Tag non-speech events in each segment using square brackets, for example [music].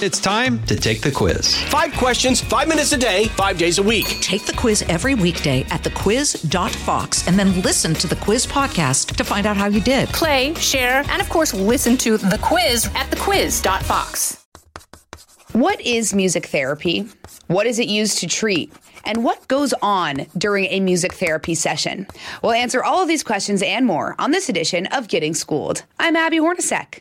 It's time to take the quiz. Five questions, five minutes a day, five days a week. Take the quiz every weekday at thequiz.fox and then listen to the quiz podcast to find out how you did. Play, share, and of course, listen to the quiz at thequiz.fox. What is music therapy? What is it used to treat? And what goes on during a music therapy session? We'll answer all of these questions and more on this edition of Getting Schooled. I'm Abby Hornacek.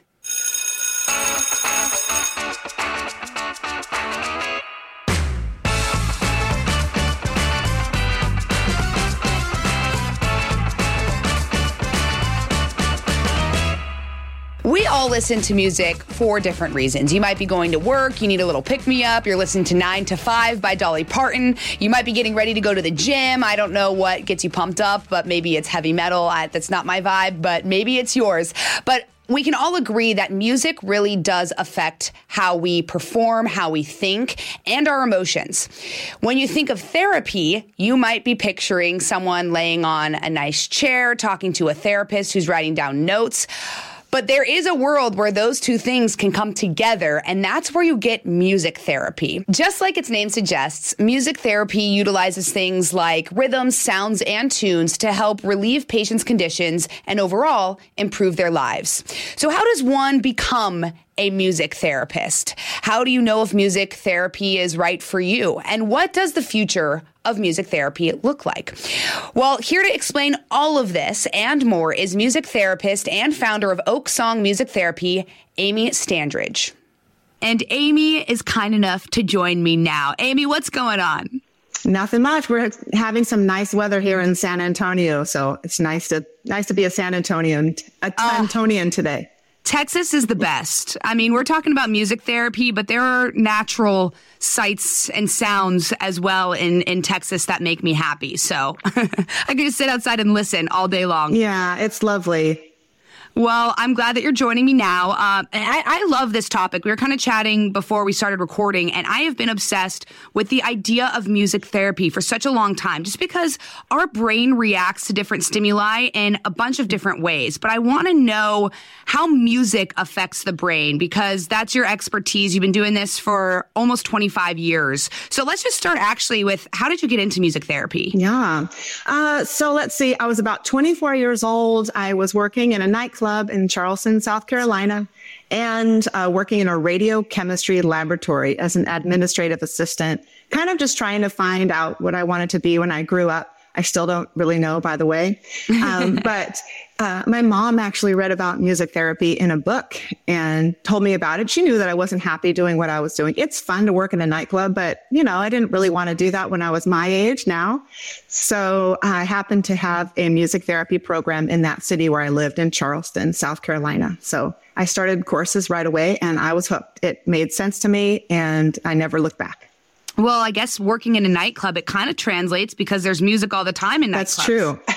Listen to music for different reasons. You might be going to work, you need a little pick me up, you're listening to 9 to 5 by Dolly Parton, you might be getting ready to go to the gym. I don't know what gets you pumped up, but maybe it's heavy metal. I, that's not my vibe, but maybe it's yours. But we can all agree that music really does affect how we perform, how we think, and our emotions. When you think of therapy, you might be picturing someone laying on a nice chair, talking to a therapist who's writing down notes. But there is a world where those two things can come together, and that's where you get music therapy. Just like its name suggests, music therapy utilizes things like rhythms, sounds, and tunes to help relieve patients' conditions and overall improve their lives. So, how does one become a music therapist? How do you know if music therapy is right for you? And what does the future of music therapy look like? Well, here to explain all of this and more is music therapist and founder of Oak Song Music Therapy, Amy Standridge. And Amy is kind enough to join me now. Amy, what's going on? Nothing much. We're having some nice weather here in San Antonio, so it's nice to nice to be a San Antonian a oh. San Antonian today. Texas is the best. I mean, we're talking about music therapy, but there are natural sights and sounds as well in, in Texas that make me happy. So [laughs] I could just sit outside and listen all day long. Yeah, it's lovely. Well, I'm glad that you're joining me now. Uh, I, I love this topic. We were kind of chatting before we started recording, and I have been obsessed with the idea of music therapy for such a long time, just because our brain reacts to different stimuli in a bunch of different ways. But I want to know how music affects the brain because that's your expertise. You've been doing this for almost 25 years. So let's just start actually with how did you get into music therapy? Yeah. Uh, so let's see. I was about 24 years old. I was working in a nightclub in Charleston, South Carolina, and uh, working in a radio chemistry laboratory as an administrative assistant, kind of just trying to find out what I wanted to be when I grew up. I still don't really know, by the way. Um, [laughs] but uh, my mom actually read about music therapy in a book and told me about it. She knew that I wasn't happy doing what I was doing. It's fun to work in a nightclub, but you know, I didn't really want to do that when I was my age now. So I happened to have a music therapy program in that city where I lived in Charleston, South Carolina. So I started courses right away and I was hooked. It made sense to me and I never looked back. Well, I guess working in a nightclub, it kind of translates because there's music all the time in nightclubs. That's true. [laughs]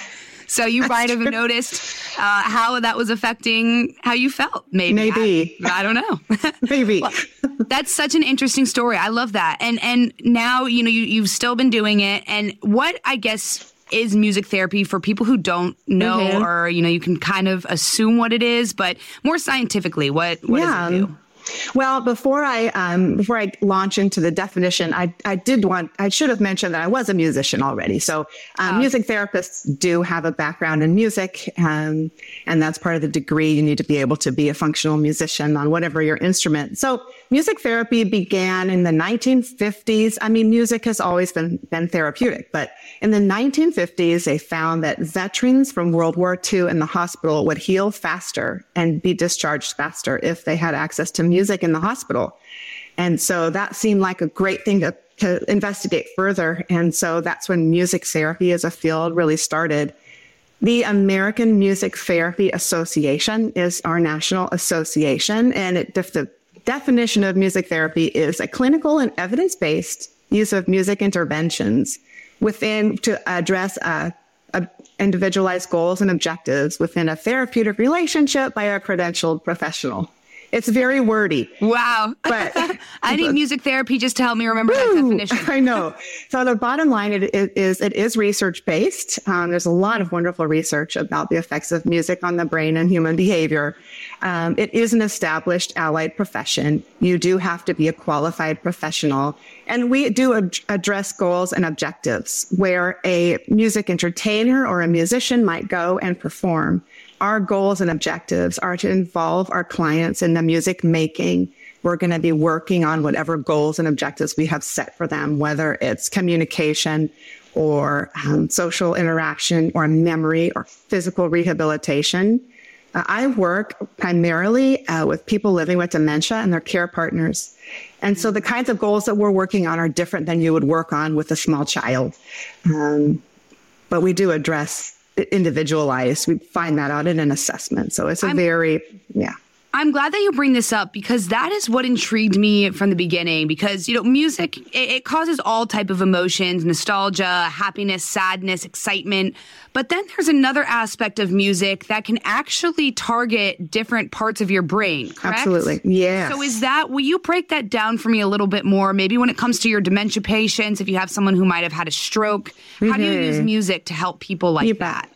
So you That's might have true. noticed uh, how that was affecting how you felt. Maybe. Maybe. I, I don't know. [laughs] [laughs] Maybe. Well, that's such an interesting story. I love that. And and now you know you, you've still been doing it. And what I guess is music therapy for people who don't know, Mhm. or you know, you can kind of assume what it is, but more scientifically, what what Yeah. does it do? Well, before I um, before I launch into the definition, I I did want I should have mentioned that I was a musician already. So um, music therapists do have a background in music, um, and that's part of the degree. You need to be able to be a functional musician on whatever your instrument. So music therapy began in the 1950s. I mean, music has always been been therapeutic, but in the 1950s, they found that veterans from World War II in the hospital would heal faster and be discharged faster if they had access to music in the hospital. And so that seemed like a great thing to, to investigate further. And so that's when music therapy as a field really started. The American Music Therapy Association is our national association, and it, the definition of music therapy is a clinical and evidence-based use of music interventions within to address uh, individualized goals and objectives within a therapeutic relationship by a credentialed professional. It's very wordy. Wow. But [laughs] I need music therapy just to help me remember that definition. I know. So the bottom line it, it is it is research based. Um, there's a lot of wonderful research about the effects of music on the brain and human behavior. Um, it is an established allied profession. You do have to be a qualified professional, and we do ad- address goals and objectives where a music entertainer or a musician might go and perform. Our goals and objectives are to involve our clients in the music making we're going to be working on whatever goals and objectives we have set for them, whether it's communication or um, social interaction or memory or physical rehabilitation. Uh, I work primarily uh, with people living with dementia and their care partners. And so the kinds of goals that we're working on are different than you would work on with a small child. Um, but we do address individualized. We find that out in an assessment. So it's a I'm- very, yeah. I'm glad that you bring this up because that is what intrigued me from the beginning. Because you know, music it, it, causes all type of emotions: nostalgia, happiness, sadness, excitement. But then there's another aspect of music that can actually target different parts of your brain. Correct? Absolutely, yeah. So is that? Will you break that down for me a little bit more? Maybe when it comes to your dementia patients, if you have someone who might have had a stroke, how do you use mm-hmm. music to help people like You bet. that?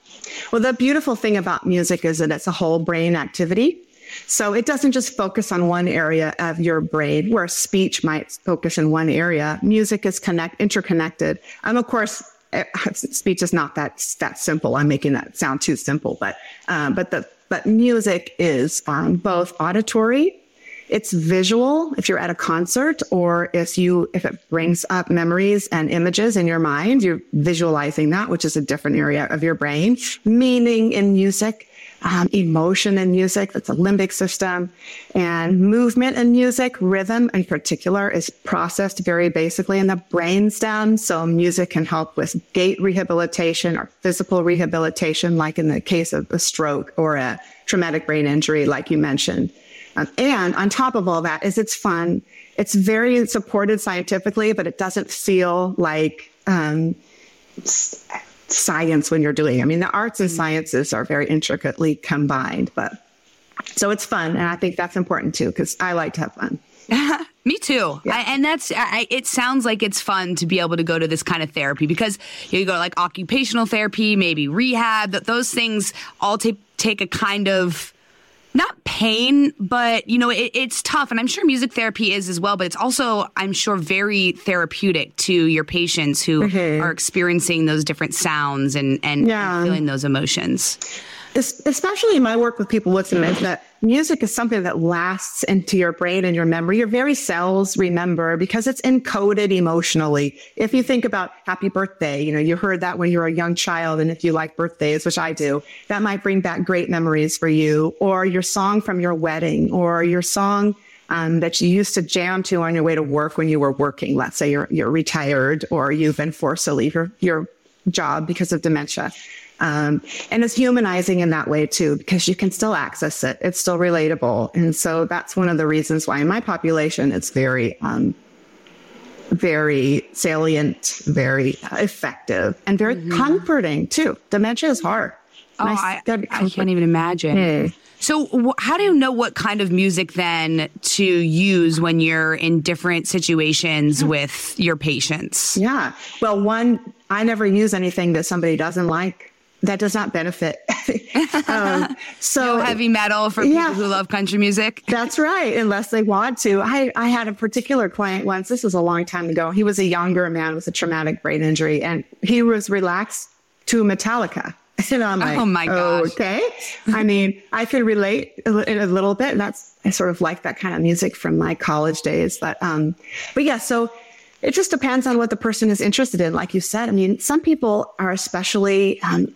Well, the beautiful thing about music is that it's a whole brain activity. So it doesn't just focus on one area of your brain where speech might focus in one area. Music is connect, interconnected. And of course, eh, [laughs] speech is not that, that simple. I'm making that sound too simple, but, um, but the, but music is um, both auditory it's visual if you're at a concert or if you if it brings up memories and images in your mind you're visualizing that which is a different area of your brain meaning in music um, emotion in music that's a limbic system and movement in music rhythm in particular is processed very basically in the brainstem so music can help with gait rehabilitation or physical rehabilitation like in the case of a stroke or a traumatic brain injury like you mentioned um, and on top of all that is it's fun. It's very supported scientifically, but it doesn't feel like um, science when you're doing. I mean, the arts and mm. sciences are very intricately combined, but so it's fun, and I think that's important too because I like to have fun. [laughs] Me too. I, and that's, I, it sounds like it's fun to be able to go to this kind of therapy because you go to like occupational therapy, maybe rehab, that those things all take, take a kind of, not pain, but you know, it, it's tough. And I'm sure music therapy is as well, but it's also, I'm sure, very therapeutic to your patients who mm-hmm. are experiencing those different sounds and, and, Yeah. and feeling those emotions. Es- especially in my work with people with dementia, music is something that lasts into your brain and your memory. Your very cells remember because it's encoded emotionally. If you think about happy birthday, you know, you heard that when you were a young child. And if you like birthdays, which I do, that might bring back great memories for you or your song from your wedding or your song um, that you used to jam to on your way to work when you were working. Let's say you're, you're retired or you've been forced to leave your, your job because of dementia. Um, and it's humanizing in that way too, because you can still access it. It's still relatable. And so that's one of the reasons why in my population, it's very, um, very salient, very effective and very comforting too. Dementia is hard. Oh, Nice- I, I can't even imagine. Yeah. So, wh- how do you know what kind of music then to use when you're in different situations with your patients? Yeah. Well, one, I never use anything that somebody doesn't like. That does not benefit. [laughs] um, so Heavy metal for Yeah. people who love country music. That's right, unless they want to. I, I had a particular client once, this was a long time ago. He was a younger man with a traumatic brain injury, and he was relaxed to Metallica. [laughs] And I'm like, Oh, my gosh. okay. I mean, I can relate a, li- a little bit. And that's, I sort of like that kind of music from my college days. But, um, but yeah, so it just depends on what the person is interested in. Like you said, I mean, some people are especially, um,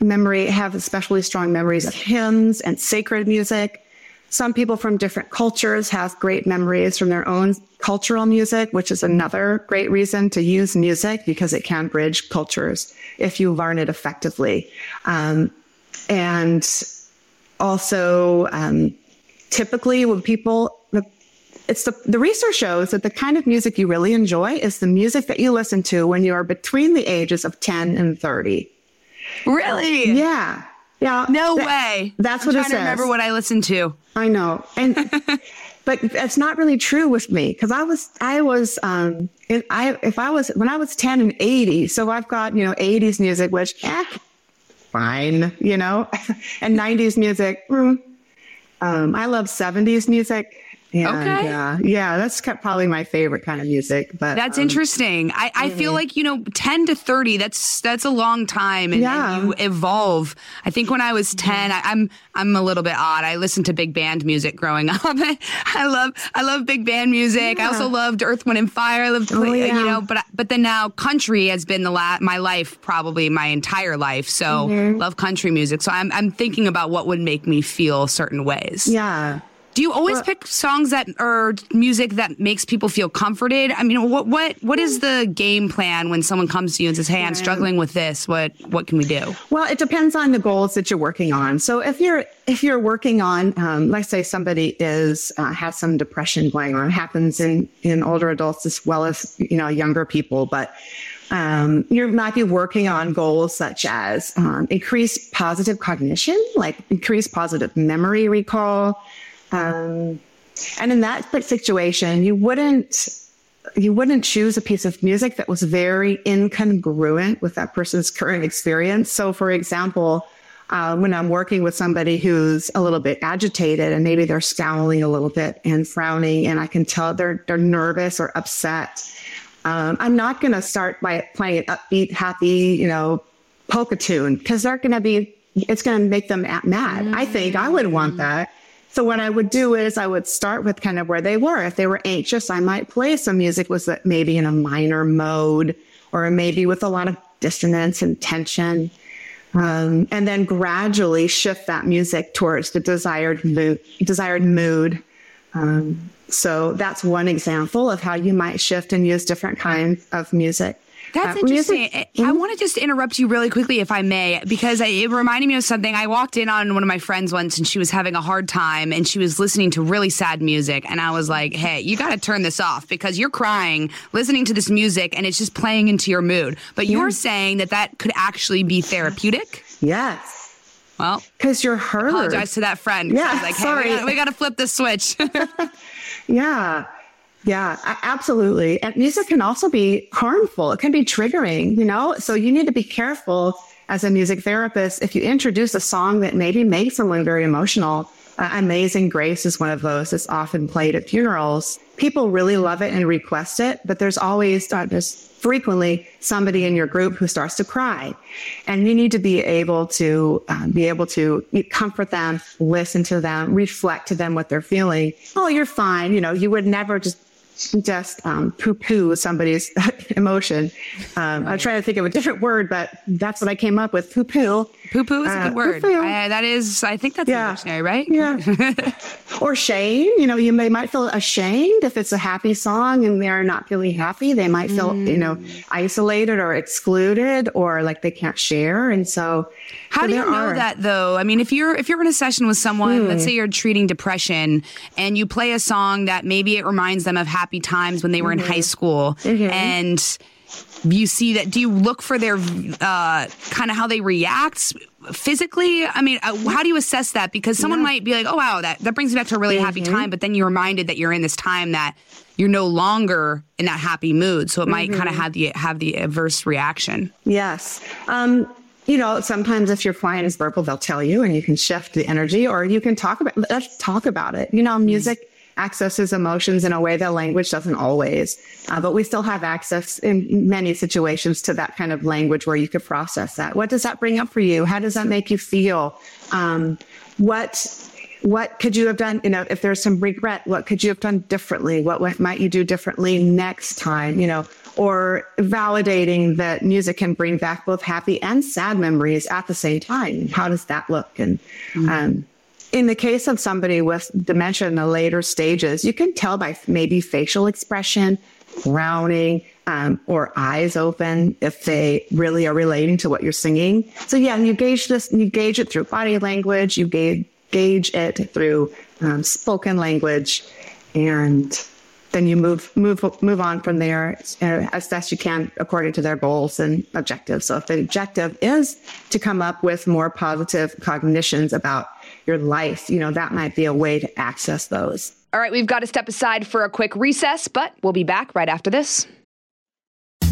memory have especially strong memories of hymns and sacred music. Some people from different cultures have great memories from their own cultural music, which is another great reason to use music because it can bridge cultures if you learn it effectively. Um, and also, um, typically when people, it's the, the research shows that the kind of music you really enjoy is the music that you listen to when you are between the ages of 10 and 30. Really? Yeah. Yeah. No That- way. That's I'm what it trying to remember what I listened to. I know. And [laughs] but that's not really true with me because I was, I was, um, if I, if I was, when I was 10 and 80, so I've got, you know, 80s music, which, eh, fine, you know, [laughs] and 90s music. Mm. Um, I love 70s music. And, Okay. uh, yeah, that's probably my favorite kind of music. But That's um, interesting. I, I feel like, you know, 10 to 30, that's that's a long time and, Yeah. and you evolve. I think when I was 10, I, I'm I'm a little bit odd. I listened to big band music growing [laughs] up. I love I love big band music. I also loved Earth, Wind and Fire. I loved Oh, you know, but but then now country has been the la- my life probably my entire life. So Mm-hmm. love country music. So I'm I'm thinking about what would make me feel certain ways. yeah. Do you always pick songs that or music that makes people feel comforted? I mean, what what what is the game plan when someone comes to you and says, "Hey, I'm struggling with this. What what can we do?" Well, it depends on the goals that you're working on. So if you're if you're working on, um, let's say somebody is uh, has some depression going on, it happens in in older adults as well as you know younger people, but um, you might be working on goals such as um, increase positive cognition, like increase positive memory recall. Um, and in that situation, you wouldn't you wouldn't choose a piece of music that was very incongruent with that person's current experience. So, for example, uh, when I'm working with somebody who's a little bit agitated and maybe they're scowling a little bit and frowning, and I can tell they're they're nervous or upset, um, I'm not going to start by playing an upbeat, happy, you know, polka tune because they're going to be it's going to make them mad. I think I would want that. So what I would do is I would start with kind of where they were. If they were anxious, I might play some music was maybe in a minor mode or maybe with a lot of dissonance and tension. Um, and then gradually shift that music towards the desired mood, desired mood. Um, so that's one example of how you might shift and use different kinds of music. That's Uh, interesting. I- I want to just interrupt you really quickly, if I may, because I, it reminded me of something. I walked in on one of my friends once, and she was having a hard time, and she was listening to really sad music, and I was like, "Hey, you got to turn this off because you're crying listening to this music, and it's just playing into your mood." But you're saying that that could actually be therapeutic. Yes. Well, Because you're heard. apologize to that friend. Yeah, like, hey, sorry. we got to flip this switch. [laughs] [laughs] Yeah. Yeah, absolutely. And music can also be harmful. It can be triggering, you know? So you need to be careful as a music therapist. If you introduce a song that maybe makes someone very emotional, uh, Amazing Grace is one of those that's often played at funerals. People really love it and request it, but there's always, uh, there's frequently somebody in your group who starts to cry. And you need to be able to um, be able to comfort them, listen to them, reflect to them what they're feeling. Oh, you're fine. You know, you would never just just um, poo-poo somebody's [laughs] emotion. Um, I'm trying to think of a different word, but that's what I came up with. Poo-poo. Poo poo is a Uh, good word. I, that is, I think that's Yeah. dictionary, right? Yeah. [laughs] or shame. You know, you may might feel ashamed if it's a happy song and they're not feeling happy. They might feel, you know, isolated or excluded or like they can't share. And so, How so do you know are- that though? I mean, if you're if you're in a session with someone, let's say you're treating depression, and you play a song that maybe it reminds them of happy times when they were in high school, and you see that, do you look for their uh, kind of how they react? Physically, I mean, uh, how do you assess that? Because someone might be like, "Oh, wow, that that brings me back to a really happy time," but then you're reminded that you're in this time that you're no longer in that happy mood, so it might kind of have the have the adverse reaction. Yes. Um, you know, sometimes if your client is verbal, they'll tell you and you can shift the energy or you can talk about, let's talk about it. You know, music accesses emotions in a way that language doesn't always, uh, but we still have access in many situations to that kind of language where you could process that. What does that bring up for you? How does that make you feel? Um, what, what could you have done? You know, if there's some regret, what could you have done differently? What, what might you do differently next time? You know, or validating that music can bring back both happy and sad memories at the same time. How does that look? And um, in the case of somebody with dementia in the later stages, you can tell by maybe facial expression, frowning, um, or eyes open if they really are relating to what you're singing. So yeah, you gauge this, you gauge it through body language, you gauge, gauge it through um, spoken language, and then you move move move on from there uh, as best you can according to their goals and objectives. So if the objective is to come up with more positive cognitions about your life, you know that might be a way to access those. All right, we've got to step aside for a quick recess, but we'll be back right after this.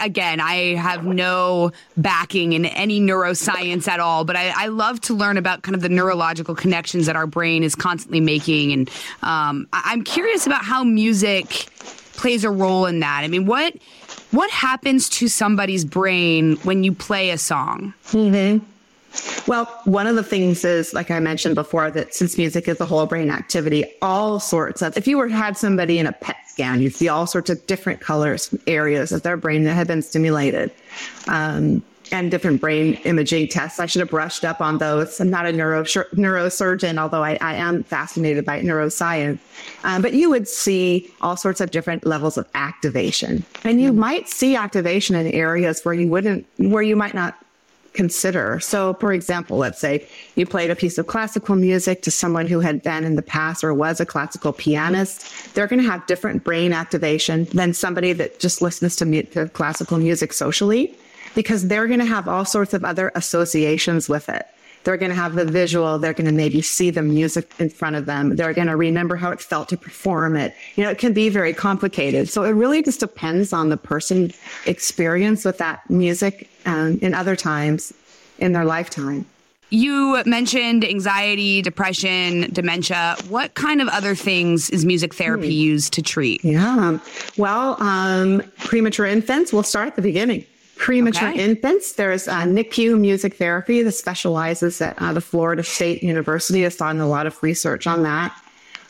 again, I have no backing in any neuroscience at all, but I, I, love to learn about kind of the neurological connections that our brain is constantly making. And um, I, am curious about how music plays a role in that. I mean, what what happens to somebody's brain when you play a song? Mm-hmm. Well, one of the things is, like I mentioned before, that since music is a whole brain activity, all sorts of, if you were had somebody in a PET scan, you'd see all sorts of different colors, areas of their brain that had been stimulated. Um, and different brain imaging tests. I should have brushed up on those. I'm not a neuro, neurosurgeon, although I, I, am fascinated by neuroscience. Um, but you would see all sorts of different levels of activation. And you might see activation in areas where you wouldn't, where you might not consider. So, for example, let's say you played a piece of classical music to someone who had been in the past or was a classical pianist. They're going to have different brain activation than somebody that just listens to, mu- to classical music socially because they're going to have all sorts of other associations with it. They're going to have the visual. They're going to maybe see the music in front of them. They're going to remember how it felt to perform it. You know, it can be very complicated. So it really just depends on the person experience with that music um, in other times in their lifetime. You mentioned anxiety, depression, dementia. What kind of other things is music therapy hmm. used to treat? Yeah. Well, um, premature infants, we'll start at the beginning premature okay. infants. There's uh, NICU music therapy that specializes at uh, the Florida State University. Has done a lot of research on that.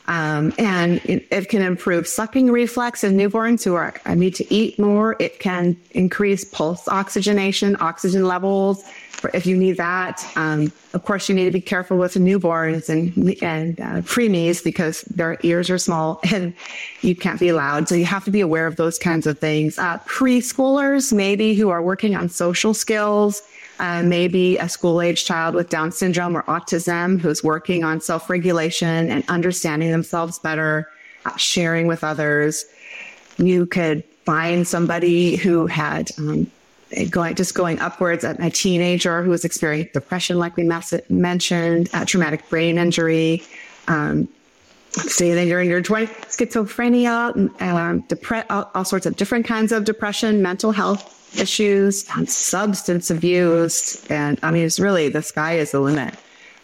Um, and it, it, can improve sucking reflex in newborns who are uh, need to eat more. It can increase pulse oxygenation, oxygen levels if you need that. Um, of course, you need to be careful with newborns and and uh, preemies because their ears are small [laughs] and you can't be loud. So you have to be aware of those kinds of things. Uh, preschoolers, maybe who are working on social skills. Uh, maybe a school age child with Down syndrome or autism who's working on self regulation and understanding themselves better, uh, sharing with others. You could find somebody who had um, going just going upwards at a teenager who was experiencing depression, like we mentioned, uh, traumatic brain injury, um, say during your 20s, schizophrenia, um, depre- all, all, sorts of different kinds of depression, mental health issues, um, substance abuse, and I mean, it's really the sky is the limit.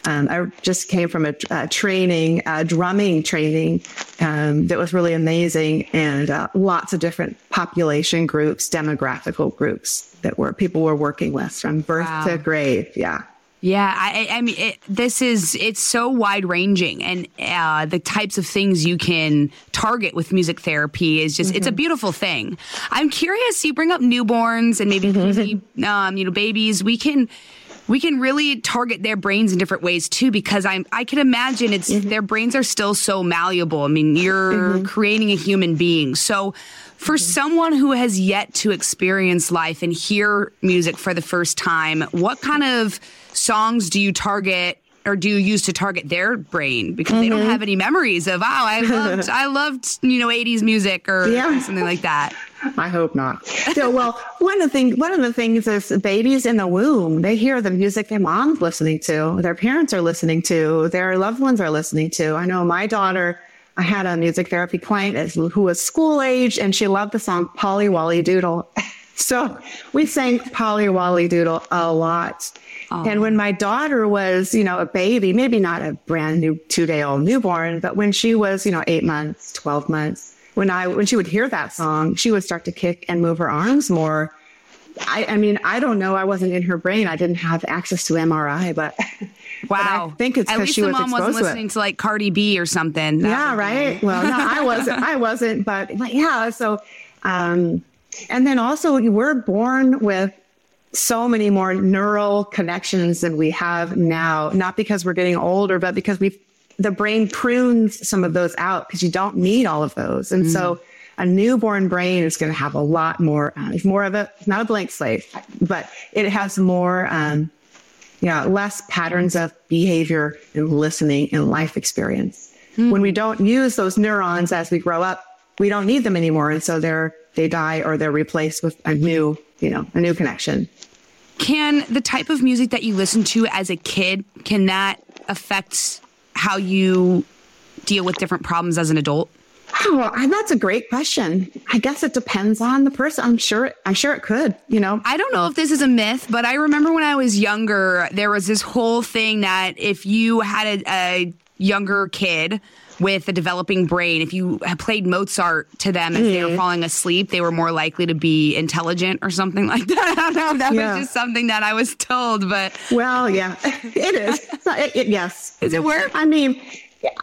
Um, I just came from a, a training, a drumming training um, that was really amazing, and uh, lots of different population groups, demographical groups that were people were working with from birth wow. to grave. Yeah. Yeah, I, I mean, it, this is it's so wide ranging, and uh, the types of things you can target with music therapy is just mm-hmm. it's a mm-hmm. beautiful thing. I'm curious. You bring up newborns and maybe mm-hmm. um, you know babies. We can we can really target their brains in different ways too because i'm i can imagine it's mm-hmm. their brains are still so malleable i mean you're mm-hmm. creating a human being so for mm-hmm. someone who has yet to experience life and hear music for the first time what kind of songs do you target or do you use to target their brain because mm-hmm. they don't mm-hmm. have any memories of wow I loved I [laughs] loved you know 80s music or, yeah. or something like that. I hope not. So, well, one of the things one of the things is babies in the womb. They hear the music their mom's listening to, their parents are listening to, their loved ones are listening to. I know my daughter. I had a music therapy client who was school age, and she loved the song Polly Wolly Doodle. [laughs] So we sang Polly Wolly Doodle a lot. And when my daughter was, you know, a baby, maybe not a brand new two day old newborn, but when she was, you know, eight months, 12 months, when I, when she would hear that song, she would start to kick and move her arms more. I, I mean, I don't know. I wasn't in her brain. I didn't have access to MRI, but Wow. But I think it's because she was mom wasn't listening to, to, like Cardi B or something. That yeah, right. well, no, I wasn't. I [laughs] wasn't, but, but yeah. So, um, and then also we're born with so many more neural connections than we have now, not because we're getting older, but because we've the brain prunes some of those out because you don't need all of those. And so a newborn brain is going to have a lot more, uh, it's more of a, not a blank slate, but it has more, um, you know, less patterns of behavior and listening and life experience. When we don't use those neurons as we grow up, we don't need them anymore. And so they're, they die or they're replaced with a new, you know, a new connection. Can the type of music that you listen to as a kid, can that affect how you deal with different problems as an adult? Oh, that's a great question. I guess it depends on the person. I'm sure. I'm sure it could. You know, I don't know if this is a myth, but I remember when I was younger, there was this whole thing that if you had a, a younger kid with a developing brain, if you played Mozart to them as they were mm-hmm. falling asleep, they were more likely to be intelligent or something like that. [laughs] I don't know. That Yeah. was just something that I was told, but well, yeah, [laughs] it is. [laughs] It- it- yes. Does it work? I mean,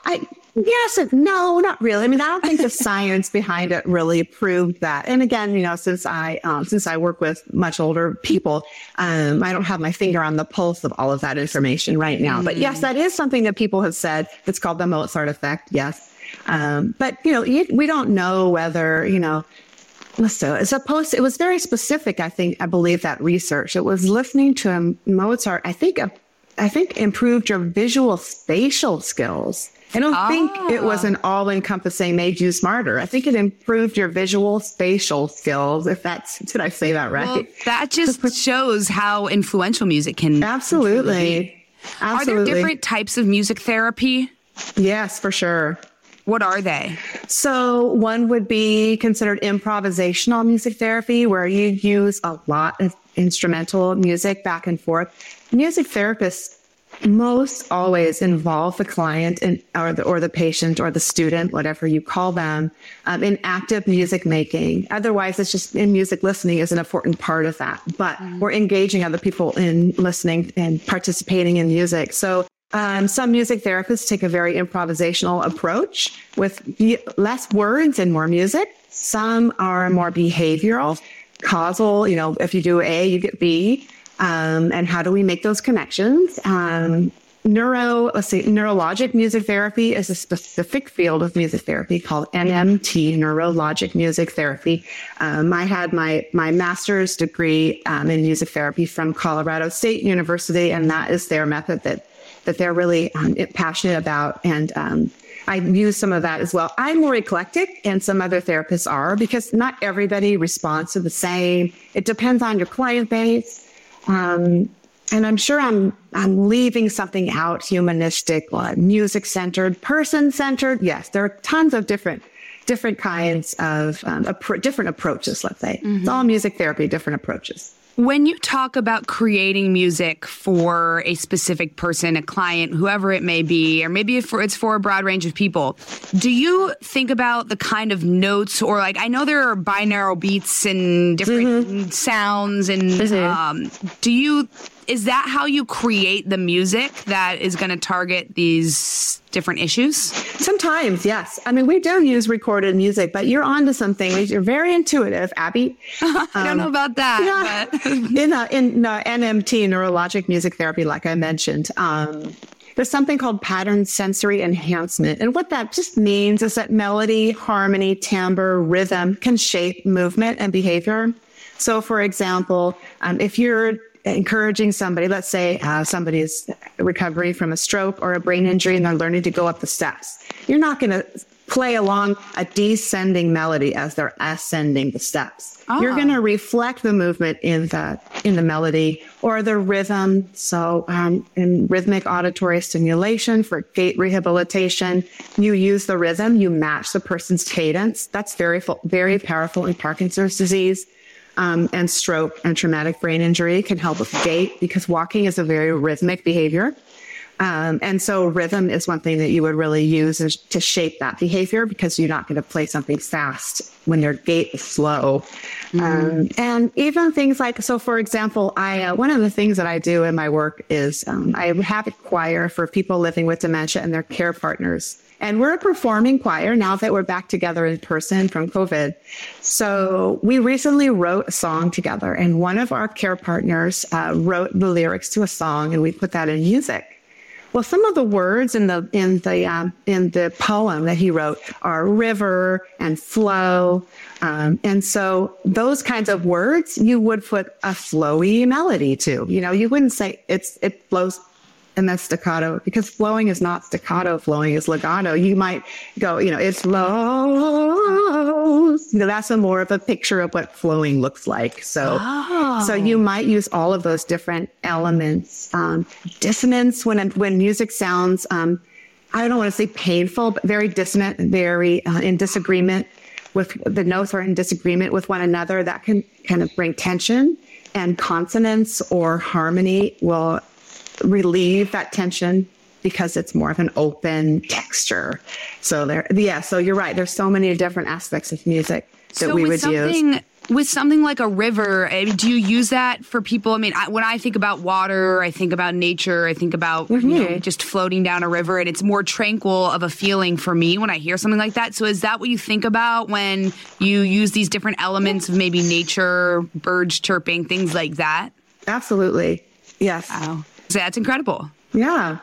I yes, and no, not really. I mean, I don't think the science behind it really proved that. And again, you know, since I um, since I work with much older people, um, I don't have my finger on the pulse of all of that information right now. But yes, that is something that people have said. It's called the Mozart effect. Yes, um, but you know, we don't know whether you know. So it's supposed. It was very specific. I think. I believe that research. It was listening to Mozart. I think. I think improved your visual spatial skills. I don't think ah. it was an all-encompassing made you smarter. I think it improved your visual spatial skills. If that's did I say that right? well, that just [laughs] shows how influential music can. Absolutely. Absolutely. Are there different types of music therapy? Yes, for sure. What are they? So one would be considered improvisational music therapy, where you use a lot of instrumental music back and forth. Music therapists most always involve the client and or the or the patient or the student, whatever you call them, um, in active music making. Otherwise, it's just in music listening is an important part of that. But we're engaging other people in listening and participating in music. So um, some music therapists take a very improvisational approach with less words and more music. Some are more behavioral, causal. You know, if you do A, you get B. Um, and how do we make those connections? Um, neuro, let's see, neurologic music therapy is a specific field of music therapy called NMT, neurologic music therapy. Um, I had my my master's degree um, in music therapy from Colorado State University, and that is their method that that they're really um, passionate about. And um, I use some of that as well. I'm more eclectic, and some other therapists are because not everybody responds to the same. It depends on your client base. Um, and I'm sure I'm I'm leaving something out: humanistic, uh, music centered, person centered. Yes, there are tons of different different kinds of um, appro- different approaches. Let's say it's all music therapy, different approaches. When you talk about creating music for a specific person, a client, whoever it may be, or maybe if it's for a broad range of people, do you think about the kind of notes or like I know there are binaural beats and different sounds and um, do you is that how you create the music that is going to target these different issues? Sometimes, yes. I mean, we do use recorded music, but you're onto something. You're very intuitive, Abby. [laughs] I don't know about that, [laughs] but [laughs] in uh, in uh, NMT, neurologic music therapy, like I mentioned, um, there's something called pattern sensory enhancement, and what that just means is that melody, harmony, timbre, rhythm can shape movement and behavior. So, for example, um, if you're encouraging somebody, let's say uh, somebody's recovering from a stroke or a brain injury and they're learning to go up the steps, you're not going to play along a descending melody as they're ascending the steps. You're going to reflect the movement in the in the melody or the rhythm. So, um, in rhythmic auditory stimulation for gait rehabilitation, you use the rhythm, you match the person's cadence. That's very very powerful in Parkinson's disease. Um, and stroke and traumatic brain injury can help with gait because walking is a very rhythmic behavior. Um, and so rhythm is one thing that you would really use to shape that behavior because you're not going to play something fast when your gait is slow. Um, and even things like, so for example, I, uh, one of the things that I do in my work is um, I have a choir for people living with dementia and their care partners. And we're a performing choir now that we're back together in person from COVID. So we recently wrote a song together and one of our care partners uh, wrote the lyrics to a song and we put that in music. Well, some of the words in the in the um, in the poem that he wrote are river and flow, um, and so those kinds of words you would put a flowy melody to. You know, you wouldn't say it's it flows and that's staccato because flowing is not staccato flowing is legato. You might go you know it's flows you know that's a more of a picture of what flowing looks like. So oh. so you might use all of those different elements. Um, dissonance when when music sounds um, i don't want to say painful but very dissonant very uh, in disagreement with the notes are in disagreement with one another. That can kind of bring tension and consonance or harmony will relieve that tension because it's more of an open texture. So there, yeah. So you're right. There's so many different aspects of music that so we would use. With something like a river, eh, do you use that for people? I mean, I, when I think about water, I think about nature. I think about mm-hmm. you know, just floating down a river, and it's more tranquil of a feeling for me when I hear something like that. So, is that what you think about when you use these different elements of maybe nature, birds chirping, things like that? Absolutely. Yes. Wow. That's incredible. Yeah.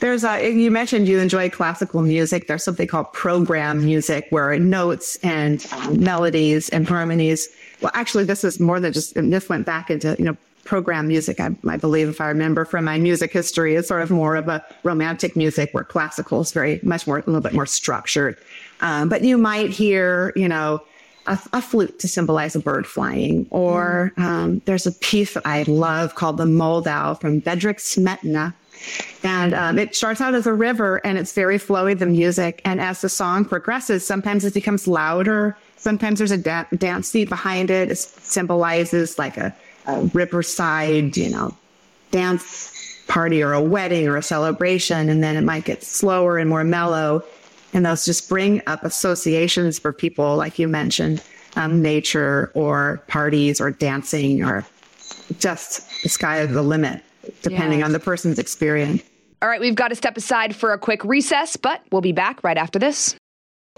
There's a, you mentioned you enjoy classical music. There's something called program music where notes and um, melodies and harmonies. Well, actually, this is more than just, this went back into, you know, program music. I, I believe if I remember from my music history, it's sort of more of a romantic music where classical is very much more, a little bit more structured. Um, but you might hear, you know, a, a, flute to symbolize a bird flying. Or um, there's a piece that I love called the Moldau from Bedřich Smetana. And um, it starts out as a river and it's very flowy, the music. And as the song progresses, sometimes it becomes louder. Sometimes there's a da- dance beat behind it. It symbolizes like a, a riverside, you know, dance party or a wedding or a celebration. And then it might get slower and more mellow. And those just bring up associations for people, like you mentioned, um, nature or parties or dancing or just the sky is the limit, depending on the person's experience. All right, we've got to step aside for a quick recess, but we'll be back right after this.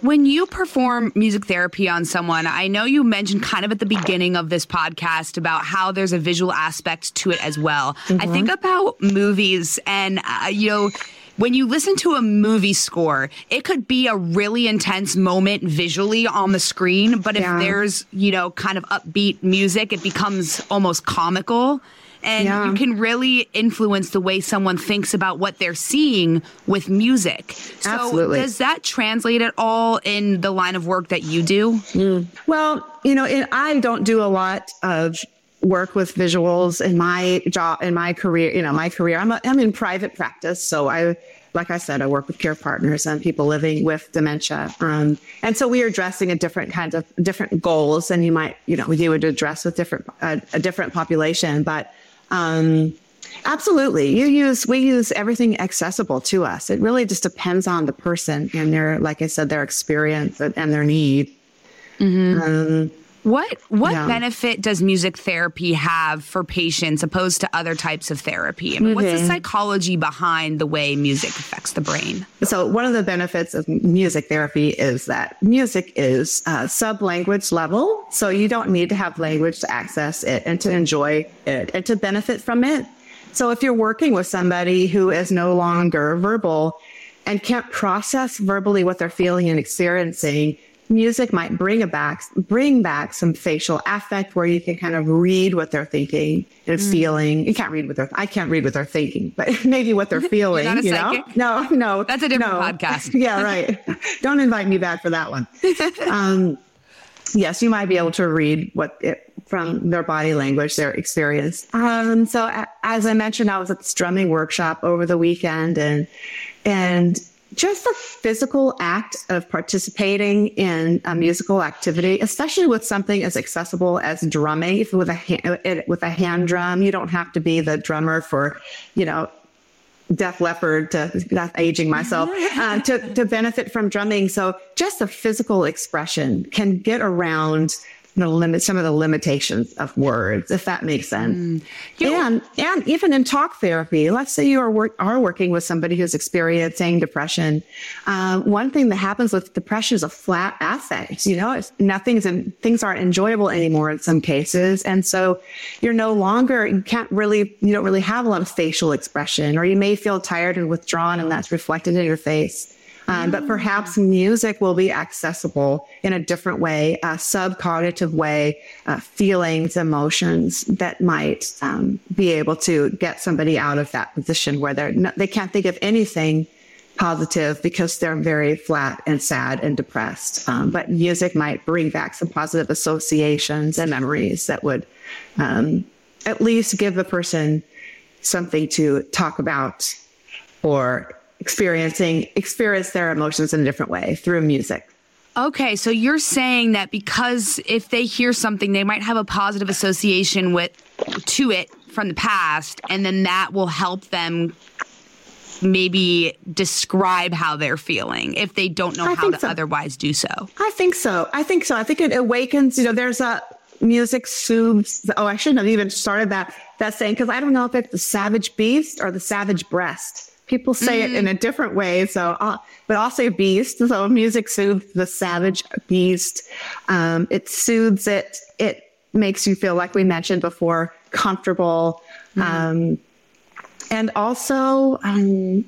When you perform music therapy on someone, I know you mentioned kind of at the beginning of this podcast about how there's a visual aspect to it as well. Mm-hmm. I think about movies and, uh, you know, when you listen to a movie score, it could be a really intense moment visually on the screen, but if yeah. there's, you know, kind of upbeat music, it becomes almost comical. And yeah. you can really influence the way someone thinks about what they're seeing with music. So Absolutely. does that translate at all in the line of work that you do? Mm. Well, you know, I don't do a lot of work with visuals in my job in my career you know my career. I'm, a, I'm in private practice so i like i said i work with care partners and people living with dementia. Um, and so we are addressing a different kinds of different goals and you might you know you would address with different uh, a different population. But um, absolutely you use we use everything accessible to us. It really just depends on the person and their like i said their experience and their need. Mm-hmm. um, what what yeah. benefit does music therapy have for patients opposed to other types of therapy? I mean, mm-hmm. What's the psychology behind the way music affects the brain? So one of the benefits of music therapy is that music is uh, sub language level, so you don't need to have language to access it and to enjoy it and to benefit from it. So if you're working with somebody who is no longer verbal and can't process verbally what they're feeling and experiencing, music might bring a back bring back some facial affect where you can kind of read what they're thinking and mm. feeling. You can't read what they're I can't read what they're thinking, but [laughs] maybe what they're [laughs] feeling. you know? No, no. That's a different no. podcast. [laughs] yeah, right. Don't invite me back for that one. Um, yes, you might be able to read what it, from their body language, their experience. Um, so as I mentioned, I was at this drumming workshop over the weekend and and just the physical act of participating in a musical activity, especially with something as accessible as drumming, if with a hand, with a hand drum, you don't have to be the drummer for, you know, Def Leppard to that's aging myself [laughs] uh, to to benefit from drumming. So just the physical expression can get around the limit some of the limitations of words, if that makes sense. Mm. And and even in talk therapy, let's say you are work, are working with somebody who's experiencing depression. Uh, one thing that happens with depression is a flat affect. You know, it's, nothing's and things aren't enjoyable anymore in some cases, and so you're no longer you can't really you don't really have a lot of facial expression, or you may feel tired and withdrawn, and that's reflected in your face. Um, but perhaps music will be accessible in a different way, a subcognitive way, uh, feelings, emotions that might um, be able to get somebody out of that position where they're not, they can't think of anything positive because they're very flat and sad and depressed. Um, but music might bring back some positive associations and memories that would um, at least give the person something to talk about or experiencing experience their emotions in a different way through music. Okay, so you're saying that because if they hear something, they might have a positive association with to it from the past, and then that will help them maybe describe how they're feeling if they don't know I how to so. otherwise do so. I think so. I think so. I think it awakens. You know, there's a music soothes. Oh, I shouldn't have even started that that saying because I don't know if it's the savage beast or the savage breast People say mm-hmm. it in a different way. So, uh, but I'll say beast. So music soothes the savage beast. Um, it soothes it. It makes you feel, like we mentioned before, comfortable. Mm-hmm. Um, and also, um,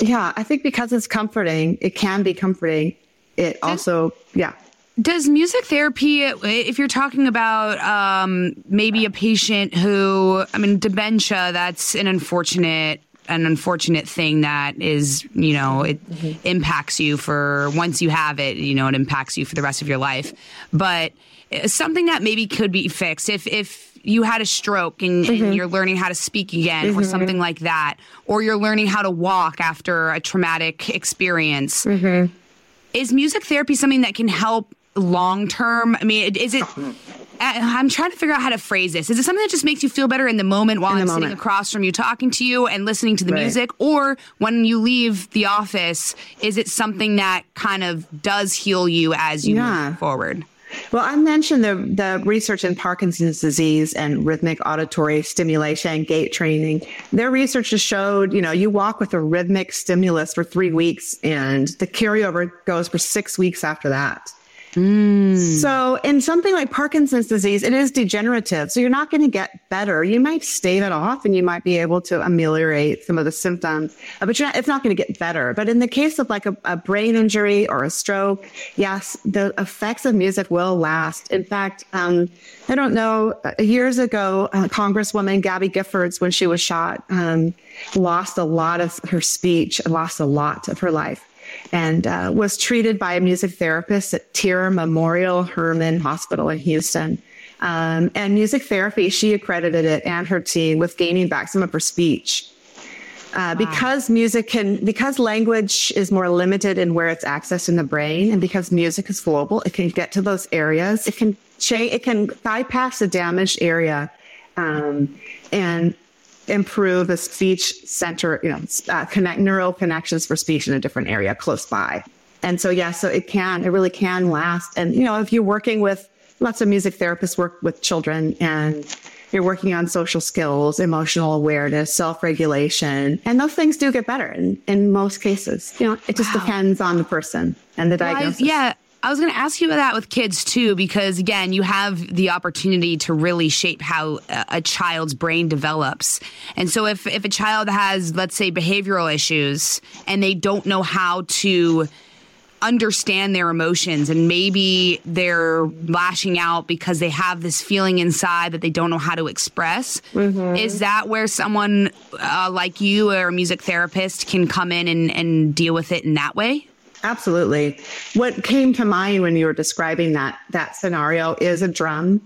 yeah, I think because it's comforting, it can be comforting. It also, yeah. Does music therapy, if you're talking about um, maybe a patient who, I mean, dementia, that's an unfortunate an unfortunate thing that is, you know, it mm-hmm. impacts you for once you have it, you know, it impacts you for the rest of your life. But something that maybe could be fixed if if you had a stroke and, mm-hmm. and you're learning how to speak again mm-hmm. or something like that, or you're learning how to walk after a traumatic experience. Mm-hmm. Is music therapy something that can help long term? I mean, is it [laughs] I'm trying to figure out how to phrase this. Is it something that just makes you feel better in the moment while in I'm moment. sitting across from you talking to you and listening to the right. music? Or when you leave the office, is it something that kind of does heal you as you yeah. move forward? Well, I mentioned the, the research in Parkinson's disease and rhythmic auditory stimulation, gait training. Their research has showed, you know, you walk with a rhythmic stimulus for three weeks and the carryover goes for six weeks after that. So, in something like Parkinson's disease, it is degenerative. So, you're not going to get better. You might stave it off and you might be able to ameliorate some of the symptoms, uh, but not, it's not going to get better. But in the case of like a, a, brain injury or a stroke, yes, the effects of music will last. In fact, um, I don't know, uh, years ago, uh, Congresswoman Gabby Giffords, when she was shot, um, lost a lot of her speech, lost a lot of her life and uh, was treated by a music therapist at TIRR Memorial Hermann Hospital in Houston. Um, and music therapy, she accredited it and her team with gaining back some of her speech. Uh, wow. Because music can, because language is more limited in where it's accessed in the brain, and because music is global, it can get to those areas. It can change, it can bypass the damaged area, um, and improve the speech center, you know, uh, connect neural connections for speech in a different area close by. And so, yeah, so it can, it really can last. And, you know, if you're working with lots of music therapists work with children and you're working on social skills, emotional awareness, self-regulation, and those things do get better in, in most cases. You know, it just wow. depends on the person and the diagnosis. Well, yeah. I was going to ask you about that with kids too, because again, you have the opportunity to really shape how a child's brain develops. And so if, if a child has, let's say, behavioral issues and they don't know how to understand their emotions and maybe they're lashing out because they have this feeling inside that they don't know how to express mm-hmm. is that where someone uh, like you or a music therapist can come in and, and deal with it in that way Absolutely. What came to mind when you were describing that that scenario is a drum.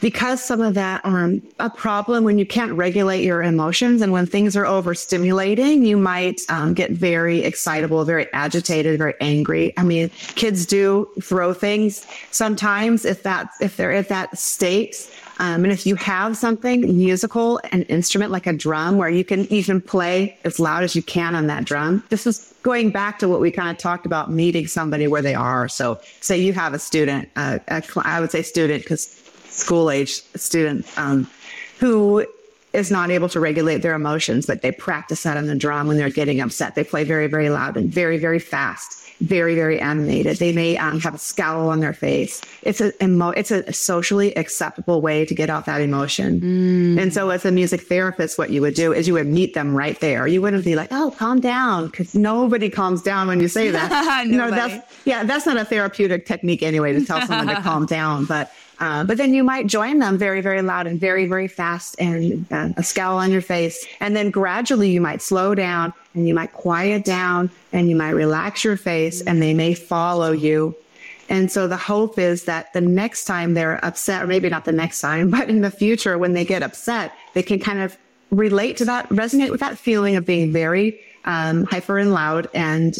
because some of that um, a problem when you can't regulate your emotions and when things are overstimulating you might um, get very excitable very agitated very angry i mean kids do throw things sometimes if that if they're at that state um, and if you have something musical, an instrument like a drum, where you can even play as loud as you can on that drum, this is going back to what we kind of talked about meeting somebody where they are. So, say you have a student, uh, a, I would say student because school age student um, who is not able to regulate their emotions, but they practice that on the drum when they're getting upset. They play very, very loud and very, very fast, very, very animated. They may um, have a scowl on their face. It's a emo- it's a socially acceptable way to get out that emotion. Mm. And so, as a music therapist, what you would do is you would meet them right there. You wouldn't be like, "Oh, calm down," because nobody calms down when you say that. [laughs] no, that's yeah, that's not a therapeutic technique anyway to tell someone to [laughs] calm down, but uh, but then you might join them very, very loud and very, very fast and uh, a scowl on your face. And then gradually you might slow down and you might quiet down and you might relax your face and they may follow you. And so the hope is that the next time they're upset, or maybe not the next time, [laughs] but in the future when they get upset, they can kind of relate to that, resonate with that feeling of being very um, hyper and loud and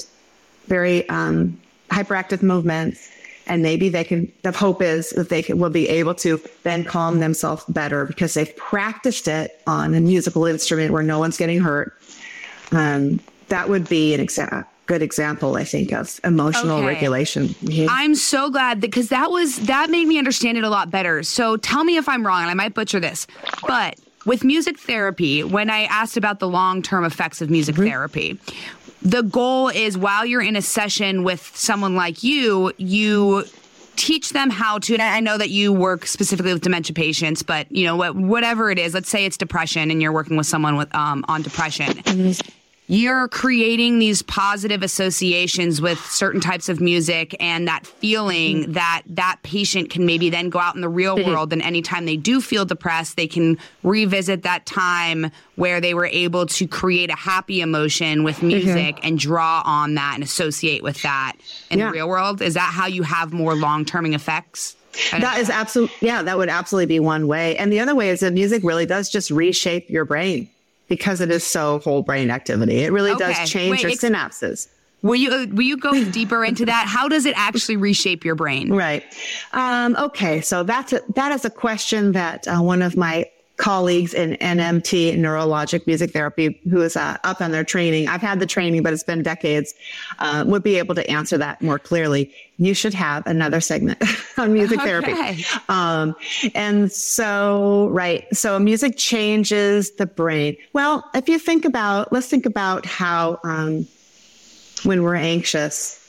very um, hyperactive movements and maybe they can the hope is that they can, will be able to then calm themselves better because they've practiced it on a musical instrument where no one's getting hurt um, that would be an exa- good example i think of emotional okay. regulation i'm so glad because that was that made me understand it a lot better so tell me if i'm wrong and i might butcher this but with music therapy, when I asked about the long term effects of music mm-hmm. therapy, the goal is while you're in a session with someone like you, you teach them how to and i know that you work specifically with dementia patients but you know what, whatever it is let's say it's depression and you're working with someone with um, on depression. Mm-hmm you're creating these positive associations with certain types of music and that feeling mm-hmm. that that patient can maybe then go out in the real mm-hmm. world and anytime they do feel depressed they can revisit that time where they were able to create a happy emotion with mm-hmm. music mm-hmm. and draw on that and associate with that in yeah. the real world is that how you have more long-term effects that is absolutely yeah that would absolutely be one way and the other way is that music really does just reshape your brain because it is so whole brain activity. It really okay. does change Wait, your synapses. Will you uh, will you go deeper into that? How does it actually reshape your brain? Right. Um, okay. So that's a, that is a question that uh, one of my colleagues in NMT, neurologic music therapy, who is uh, up on their training. I've had the training, but it's been decades, uh, would be able to answer that more clearly. You should have another segment [laughs] on music okay. therapy. Um, and so, right. So music changes the brain. Well, if you think about, let's think about how, um, when we're anxious,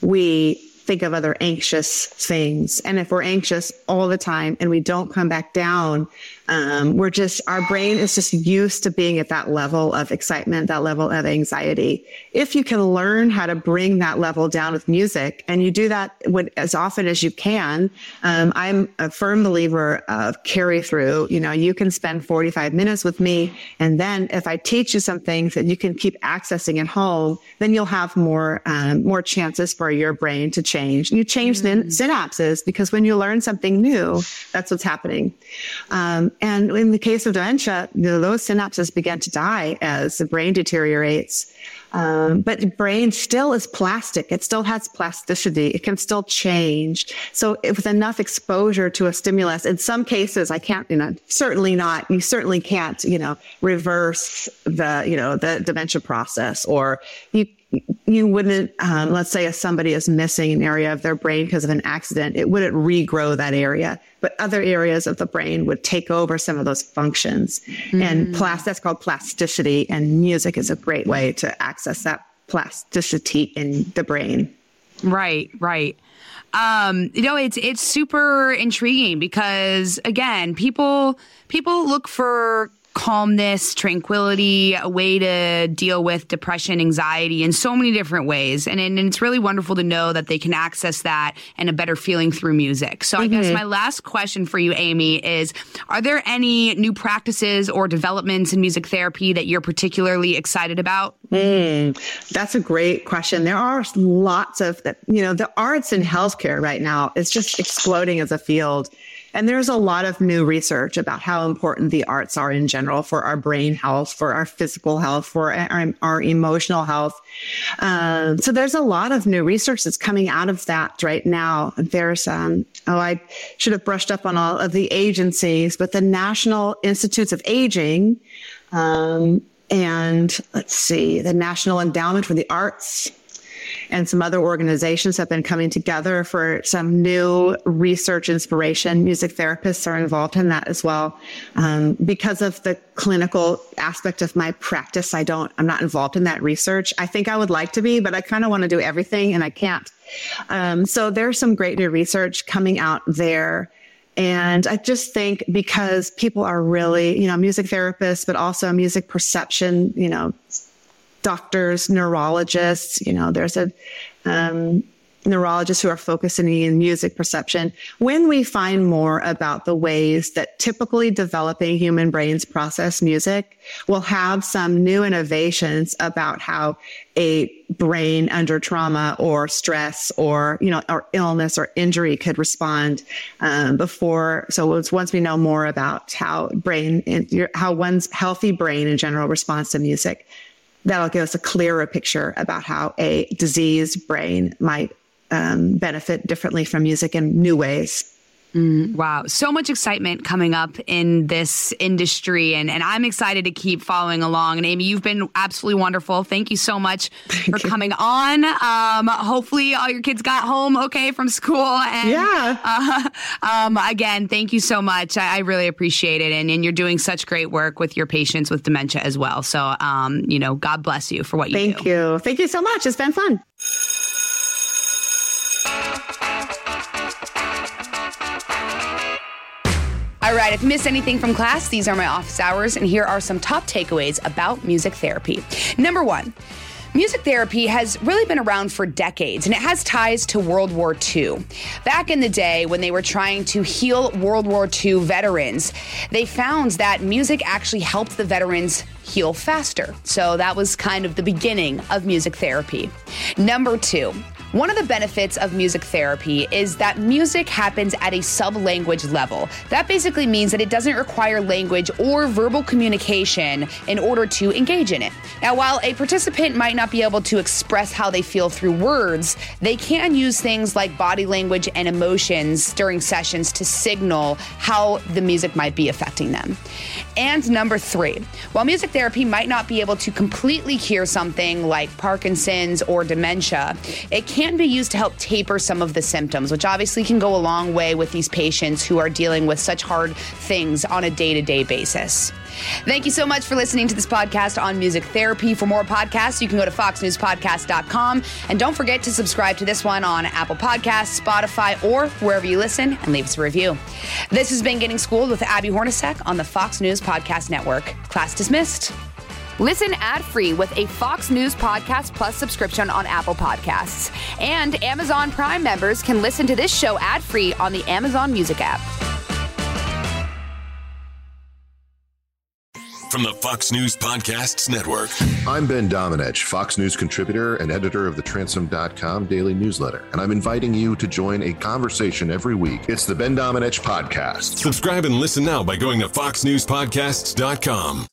we think of other anxious things. And if we're anxious all the time and we don't come back down, um, we're just, our brain is just used to being at that level of excitement, that level of anxiety. If you can learn how to bring that level down with music and you do that when, as often as you can, um, I'm a firm believer of carry through. You know, you can spend 45 minutes with me. And then if I teach you some things that you can keep accessing at home, then you'll have more, um, more chances for your brain to change. You change mm. the synapses because when you learn something new, that's what's happening. Um, and in the case of dementia, you know, those synapses begin to die as the brain deteriorates. Um, but the brain still is plastic. It still has plasticity. It can still change. So with enough exposure to a stimulus, in some cases, I can't, you know, certainly not, you certainly can't, you know, reverse the, you know, the dementia process or you, you wouldn't, um, let's say if somebody is missing an area of their brain because of an accident, it wouldn't regrow that area, but other areas of the brain would take over some of those functions. Mm. And plas- that's called plasticity. And music is a great way to access that plasticity in the brain. Right, right. Um, you know, it's it's super intriguing because again, people people look for calmness, tranquility, a way to deal with depression, anxiety in so many different ways. And, and it's really wonderful to know that they can access that and a better feeling through music. So mm-hmm. I guess mm-hmm. my last question for you, Amy, is are there any new practices or developments in music therapy that you're particularly excited about? Mm, that's a great question. There are lots of, you know, the arts in healthcare right now is just exploding as a field. And there's a lot of new research about how important the arts are in general for our brain health, for our physical health, for our, our emotional health. Um, so there's a lot of new research that's coming out of that right now. There's, um, oh, I should have brushed up on all of the agencies, but the National Institutes of Aging, um, and let's see, the National Endowment for the Arts, and some other organizations have been coming together for some new research inspiration. Music therapists are involved in that as well. Um, because of the clinical aspect of my practice, I don't, I'm not involved in that research. I think I would like to be, but I kind of want to do everything and I can't. Um, so there's some great new research coming out there. And I just think because people are really, you know, music therapists, but also music perception, you know, doctors, neurologists. You know, there's a um, neurologists who are focusing in music perception. When we find more about the ways that typically developing human brains process music, we'll have some new innovations about how a brain under trauma or stress or you know or illness or injury could respond um, before so once we know more about how brain how one's healthy brain in general responds to music that'll give us a clearer picture about how a diseased brain might um, benefit differently from music in new ways. Mm, wow. So much excitement coming up in this industry, and, and I'm excited to keep following along. And Amy, you've been absolutely wonderful. Thank you so much [laughs] Thank for you. coming on. Um, hopefully, all your kids got home okay from school. And, yeah. Uh, [laughs] um, again, thank you so much. I, I really appreciate it. And, and, you're doing such great work with your patients with dementia as well. So, um, you know, God bless you for what you Thank do. Thank you. Thank you so much. It's been fun. All right, if you missed anything from class, these are my office hours, and here are some top takeaways about music therapy. Number one, Music therapy has really been around for decades and it has ties to World War II. Back in the day, when they were trying to heal World War II veterans, they found that music actually helped the veterans heal faster. So that was kind of the beginning of music therapy. Number two, one of the benefits of music therapy is that music happens at a sub language level. That basically means that it doesn't require language or verbal communication in order to engage in it. Now, while a participant might not be able to express how they feel through words, they can use things like body language and emotions during sessions to signal how the music might be affecting them. And number three, while music therapy might not be able to completely cure something like Parkinson's or dementia, it can can be used to help taper some of the symptoms, which obviously can go a long way with these patients who are dealing with such hard things on a day to day basis. Thank you so much for listening to this podcast on music therapy. For more podcasts, you can go to foxnewspodcast.com. And don't forget to subscribe to this one on Apple Podcasts, Spotify, or wherever you listen and leave us a review. This has been Getting Schooled with Abby Hornacek on the Fox News Podcast Network. Class dismissed. Listen ad-free with a Fox News Podcast Plus subscription on Apple Podcasts. And Amazon Prime members can listen to this show ad-free on the Amazon Music app. From the Fox News Podcasts Network. I'm Ben Domenech, Fox News contributor and editor of the Transom.com daily newsletter, and I'm inviting you to join a conversation every week. It's the Ben Domenech Podcast. Subscribe and listen now by going to foxnewspodcasts.com.